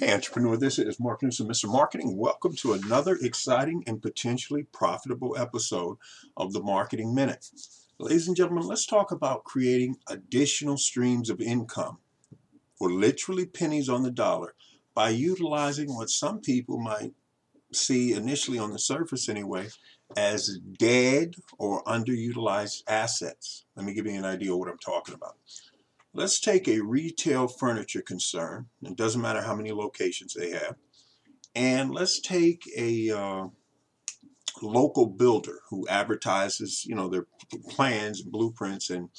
Hey, entrepreneur, this is Mark Newsom, Mr. Marketing. Welcome to another exciting and potentially profitable episode of the Marketing Minute. Ladies and gentlemen, let's talk about creating additional streams of income for literally pennies on the dollar by utilizing what some people might see initially on the surface anyway as dead or underutilized assets. Let me give you an idea of what I'm talking about. Let's take a retail furniture concern. It doesn't matter how many locations they have. And let's take a uh, local builder who advertises, you know, their plans, blueprints, and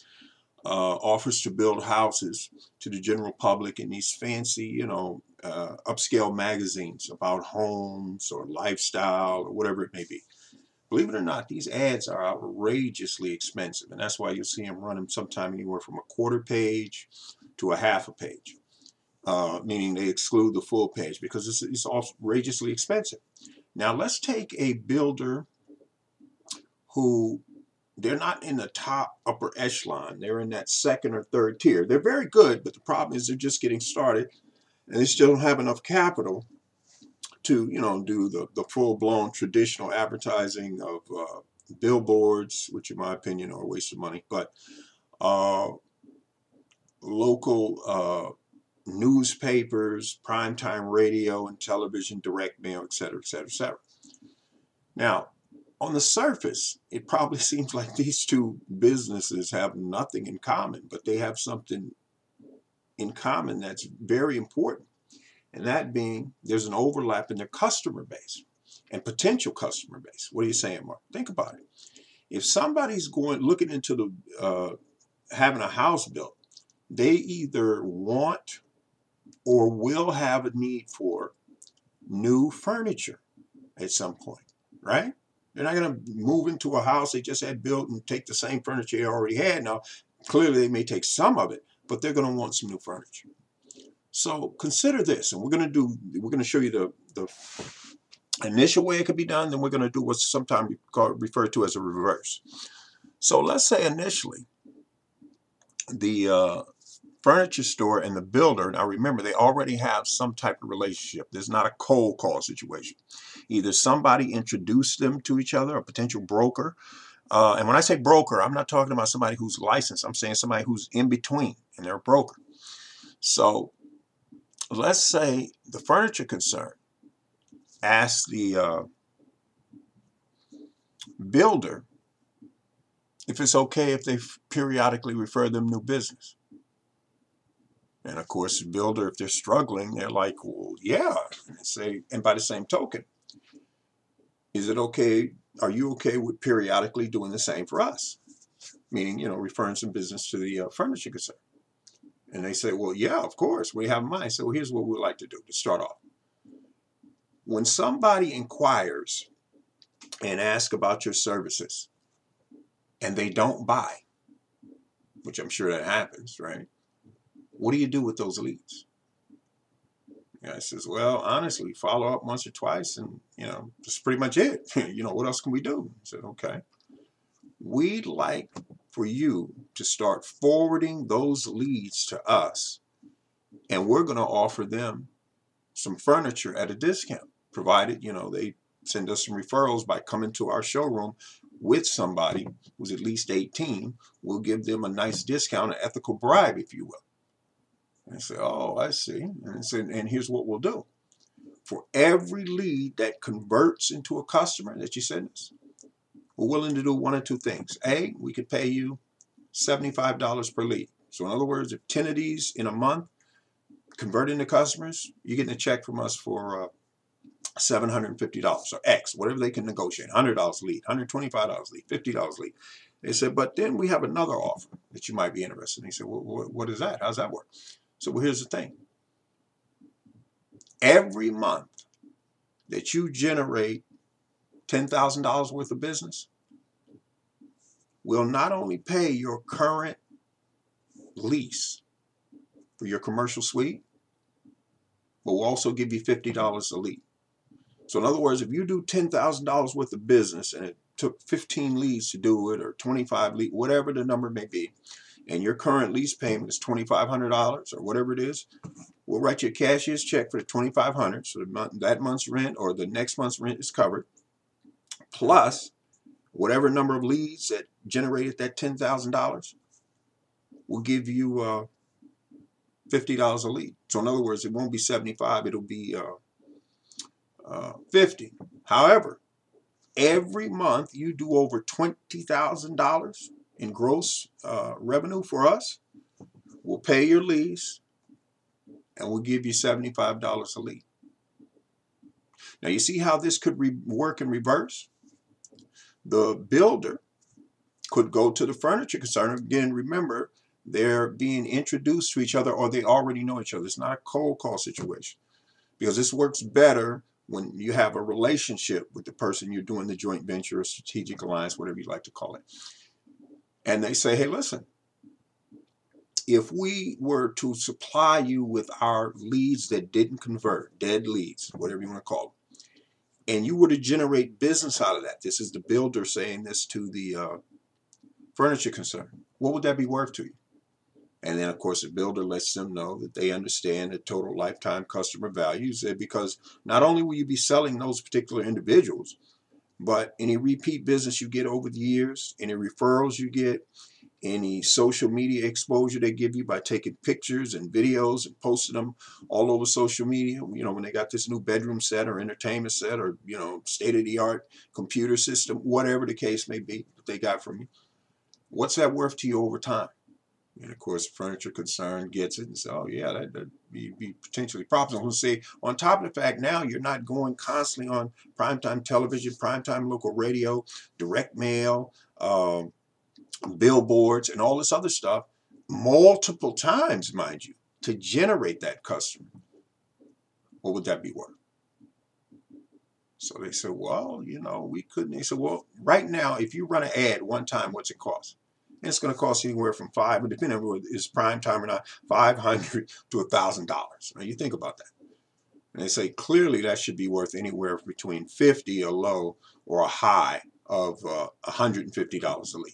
uh, offers to build houses to the general public in these fancy, you know, uh, upscale magazines about homes or lifestyle or whatever it may be. Believe it or not, these ads are outrageously expensive, and that's why you'll see them running sometime anywhere from a quarter page to a half a page, uh, meaning they exclude the full page because it's, it's outrageously expensive. Now, let's take a builder who they're not in the top upper echelon. They're in that second or third tier. They're very good, but the problem is they're just getting started and they still don't have enough capital to you know do the, the full blown traditional advertising of uh, billboards, which in my opinion are a waste of money, but uh, local uh, newspapers, primetime radio and television, direct mail, et cetera, et cetera, et cetera. Now, on the surface, it probably seems like these two businesses have nothing in common, but they have something in common that's very important and that being there's an overlap in their customer base and potential customer base. What are you saying, Mark? Think about it. If somebody's going looking into the uh, having a house built, they either want or will have a need for new furniture at some point, right? They're not going to move into a house they just had built and take the same furniture they already had. Now, clearly they may take some of it, but they're going to want some new furniture. So consider this, and we're going to do, we're going to show you the, the initial way it could be done, then we're going to do what's sometimes referred to as a reverse. So let's say initially the uh, furniture store and the builder, now remember, they already have some type of relationship. There's not a cold call situation. Either somebody introduced them to each other, a potential broker, uh, and when I say broker, I'm not talking about somebody who's licensed. I'm saying somebody who's in between and they're a broker. So let's say the furniture concern asks the uh, builder if it's okay if they periodically refer them new business. And of course, the builder, if they're struggling, they're like, well, yeah. And say, and by the same token, is it okay? Are you okay with periodically doing the same for us? Meaning, you know, referring some business to the uh, furniture concern. And they say, well, yeah, of course, we have mine. So here's what we'd like to do to start off. When somebody inquires and asks about your services and they don't buy, which I'm sure that happens, right? What do you do with those leads? And I says, well, honestly, follow up once or twice and, you know, that's pretty much it. you know, what else can we do? I said, okay. We'd like for you to start forwarding those leads to us. And we're going to offer them some furniture at a discount, provided, you know, they send us some referrals by coming to our showroom with somebody who's at least 18. We'll give them a nice discount, an ethical bribe, if you will. And I say, oh, I see. And, said, and here's what we'll do. For every lead that converts into a customer that you send us, we're willing to do one or two things. A, we could pay you $75 per lead. So in other words, if 10 of these in a month convert into customers, you're getting a check from us for uh, $750 or X, whatever they can negotiate. $100 lead, $125 lead, $50 lead. They said, but then we have another offer that you might be interested in. He said, well, what is that? How's that work? So well, here's the thing. Every month that you generate $10,000 worth of business will not only pay your current lease for your commercial suite, but will also give you $50 a lead. So in other words, if you do $10,000 worth of business and it took 15 leads to do it or 25 leads, whatever the number may be, and your current lease payment is $2,500 or whatever it is, We'll write you a cashier's check for the 2500 so that month's rent or the next month's rent is covered, plus whatever number of leads that generated that $10,000 will give you uh, $50 a lead. So in other words, it won't be 75, it'll be uh, uh, 50. However, every month you do over $20,000 in gross uh, revenue for us, we'll pay your lease and we'll give you $75 a lead. Now you see how this could work in reverse? The builder could go to the furniture concern. Again, remember, they're being introduced to each other or they already know each other. It's not a cold call situation because this works better when you have a relationship with the person you're doing the joint venture or strategic alliance, whatever you like to call it. And they say, hey, listen, if we were to supply you with our leads that didn't convert, dead leads, whatever you want to call them, and you were to generate business out of that, this is the builder saying this to the uh, furniture concern, what would that be worth to you? And then, of course, the builder lets them know that they understand the total lifetime customer values because not only will you be selling those particular individuals, but any repeat business you get over the years, any referrals you get, any social media exposure they give you by taking pictures and videos and posting them all over social media. You know, when they got this new bedroom set or entertainment set or, you know, state of the art computer system, whatever the case may be that they got from you. What's that worth to you over time? And of course, furniture concern gets it and says, oh, yeah, that, would be, be potentially profitable. We'll say, on top of the fact, now you're not going constantly on primetime television, primetime local radio, direct mail, um, billboards, and all this other stuff multiple times, mind you, to generate that customer. What would that be worth? So they said, well, you know, we couldn't. They said, well, right now, if you run an ad one time, what's it cost? And it's going to cost anywhere from five, depending on whether it's prime time or not, five hundred to a thousand dollars. Now you think about that. And they say clearly that should be worth anywhere between fifty a low or a high of uh, hundred and fifty dollars a lead.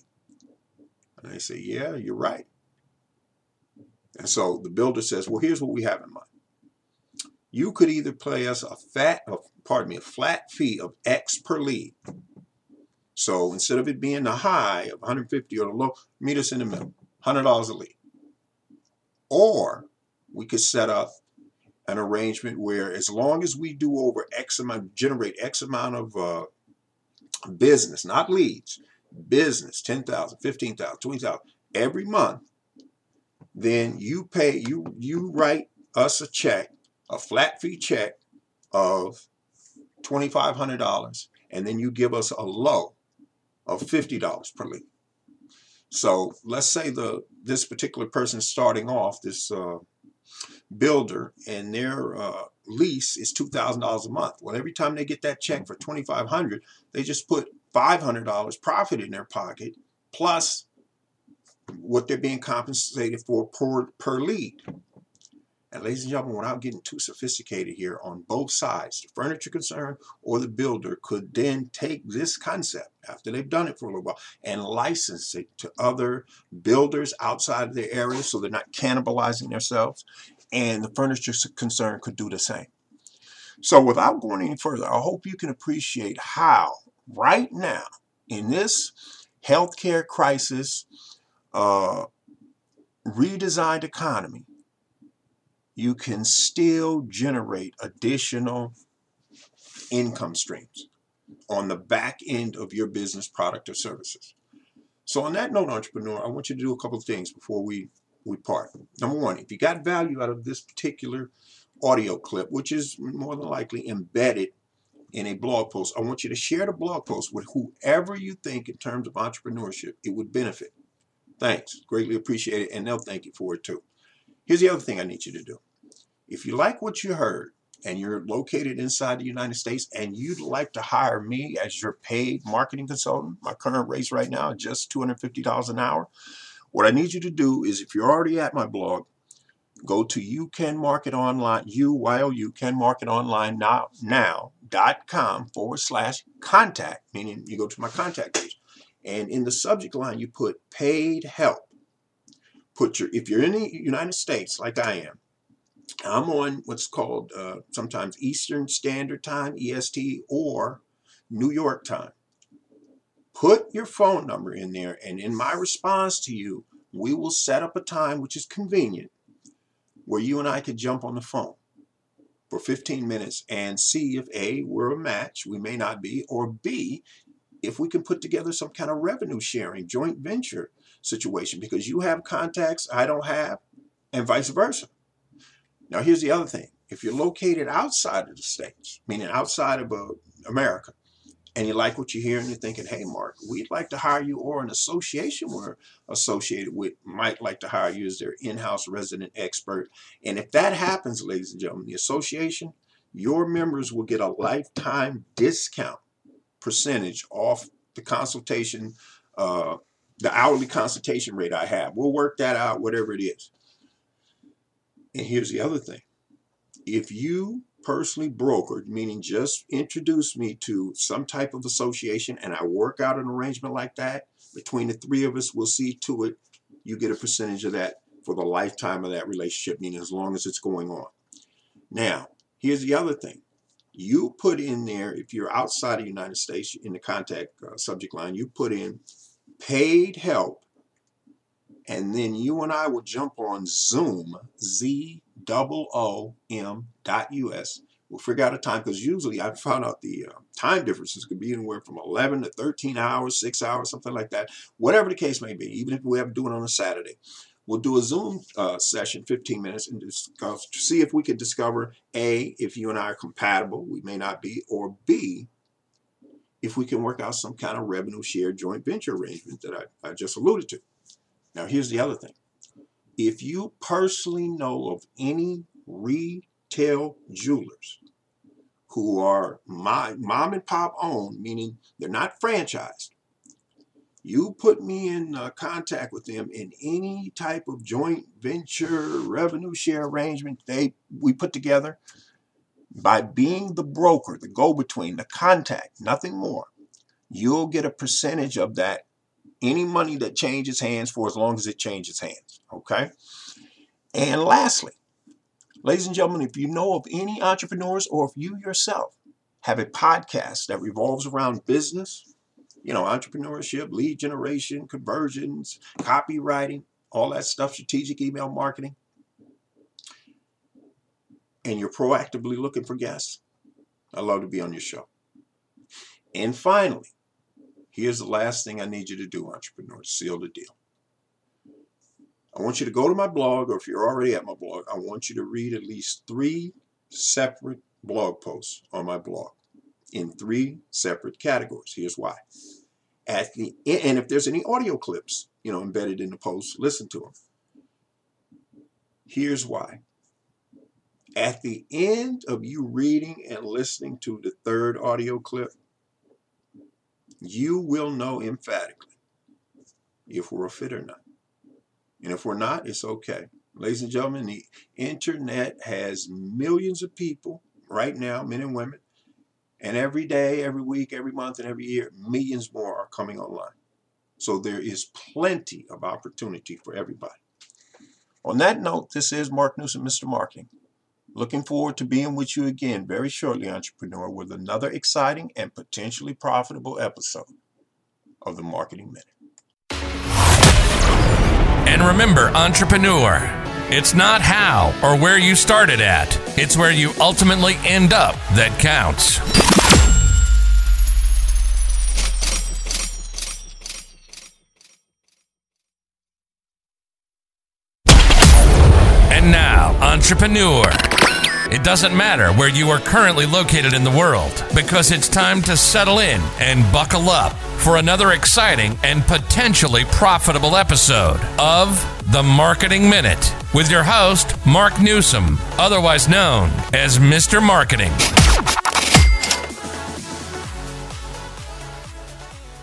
And they say, yeah, you're right. And so the builder says, well, here's what we have in mind. You could either pay us a fat, pardon me, a flat fee of X per lead so instead of it being the high of 150 or the low, meet us in the middle, $100 a lead. Or we could set up an arrangement where as long as we do over X amount, generate X amount of uh, business, not leads, business, 10,000, 15,000, 20,000 every month, then you pay, you, you write us a check, a flat fee check of $2,500, and then you give us a low of $50 per lead. So let's say the this particular person starting off, this uh, builder, and their uh, lease is $2,000 a month. Well, every time they get that check for 2500 they just put $500 profit in their pocket plus what they're being compensated for per, per lead. And ladies and gentlemen, without getting too sophisticated here, on both sides, the furniture concern or the builder could then take this concept after they've done it for a little while and license it to other builders outside of their area so they're not cannibalizing themselves. And the furniture concern could do the same. So without going any further, I hope you can appreciate how right now in this healthcare crisis, uh, redesigned economy, you can still generate additional income streams on the back end of your business product or services. So on that note, entrepreneur, I want you to do a couple of things before we, we part. Number one, if you got value out of this particular audio clip, which is more than likely embedded in a blog post, I want you to share the blog post with whoever you think in terms of entrepreneurship it would benefit. Thanks. Greatly appreciate it. And they'll thank you for it too. Here's the other thing I need you to do. If you like what you heard and you're located inside the United States and you'd like to hire me as your paid marketing consultant, my current rates right now is just $250 an hour. What I need you to do is if you're already at my blog, go to you can market online, you while you can market online now now now.com forward slash contact, meaning you go to my contact page. And in the subject line, you put paid help. Put your if you're in the United States like I am, I'm on what's called uh, sometimes Eastern Standard Time, EST, or New York time. Put your phone number in there, and in my response to you, we will set up a time which is convenient where you and I could jump on the phone for 15 minutes and see if A, we're a match, we may not be, or B, if we can put together some kind of revenue sharing, joint venture situation, because you have contacts I don't have, and vice versa. Now, here's the other thing if you're located outside of the States, meaning outside of uh, America, and you like what you hear and you're thinking, hey, Mark, we'd like to hire you, or an association we're associated with might like to hire you as their in house resident expert. And if that happens, ladies and gentlemen, the association, your members will get a lifetime discount percentage off the consultation, uh, the hourly consultation rate I have. We'll work that out, whatever it is. And here's the other thing if you personally brokered, meaning just introduce me to some type of association and I work out an arrangement like that, between the three of us, we'll see to it you get a percentage of that for the lifetime of that relationship, meaning as long as it's going on. Now, here's the other thing. You put in there, if you're outside of the United States in the contact uh, subject line, you put in paid help, and then you and I will jump on Zoom, Z double O M dot US. We'll figure out a time because usually I've found out the uh, time differences could be anywhere from 11 to 13 hours, six hours, something like that. Whatever the case may be, even if we have to do it on a Saturday. We'll do a Zoom uh, session, 15 minutes, and discuss, see if we can discover A, if you and I are compatible, we may not be, or B, if we can work out some kind of revenue share joint venture arrangement that I, I just alluded to. Now, here's the other thing if you personally know of any retail jewelers who are my mom and pop owned, meaning they're not franchised, you put me in uh, contact with them in any type of joint venture revenue share arrangement they we put together by being the broker the go-between the contact nothing more you'll get a percentage of that any money that changes hands for as long as it changes hands. Okay. And lastly, ladies and gentlemen, if you know of any entrepreneurs or if you yourself have a podcast that revolves around business, you know, entrepreneurship, lead generation, conversions, copywriting, all that stuff, strategic email marketing, and you're proactively looking for guests, I'd love to be on your show. And finally, Here's the last thing I need you to do, entrepreneur, seal the deal. I want you to go to my blog, or if you're already at my blog, I want you to read at least three separate blog posts on my blog in three separate categories. Here's why. At the and if there's any audio clips, you know, embedded in the post, listen to them. Here's why. At the end of you reading and listening to the third audio clip, you will know emphatically if we're a fit or not. And if we're not, it's okay. Ladies and gentlemen, the internet has millions of people right now, men and women, and every day, every week, every month, and every year, millions more are coming online. So there is plenty of opportunity for everybody. On that note, this is Mark Newsom, Mr. Marketing. Looking forward to being with you again very shortly, entrepreneur, with another exciting and potentially profitable episode of the Marketing Minute. And remember, entrepreneur, it's not how or where you started at, it's where you ultimately end up that counts. Entrepreneur. It doesn't matter where you are currently located in the world because it's time to settle in and buckle up for another exciting and potentially profitable episode of The Marketing Minute with your host, Mark Newsom, otherwise known as Mr. Marketing.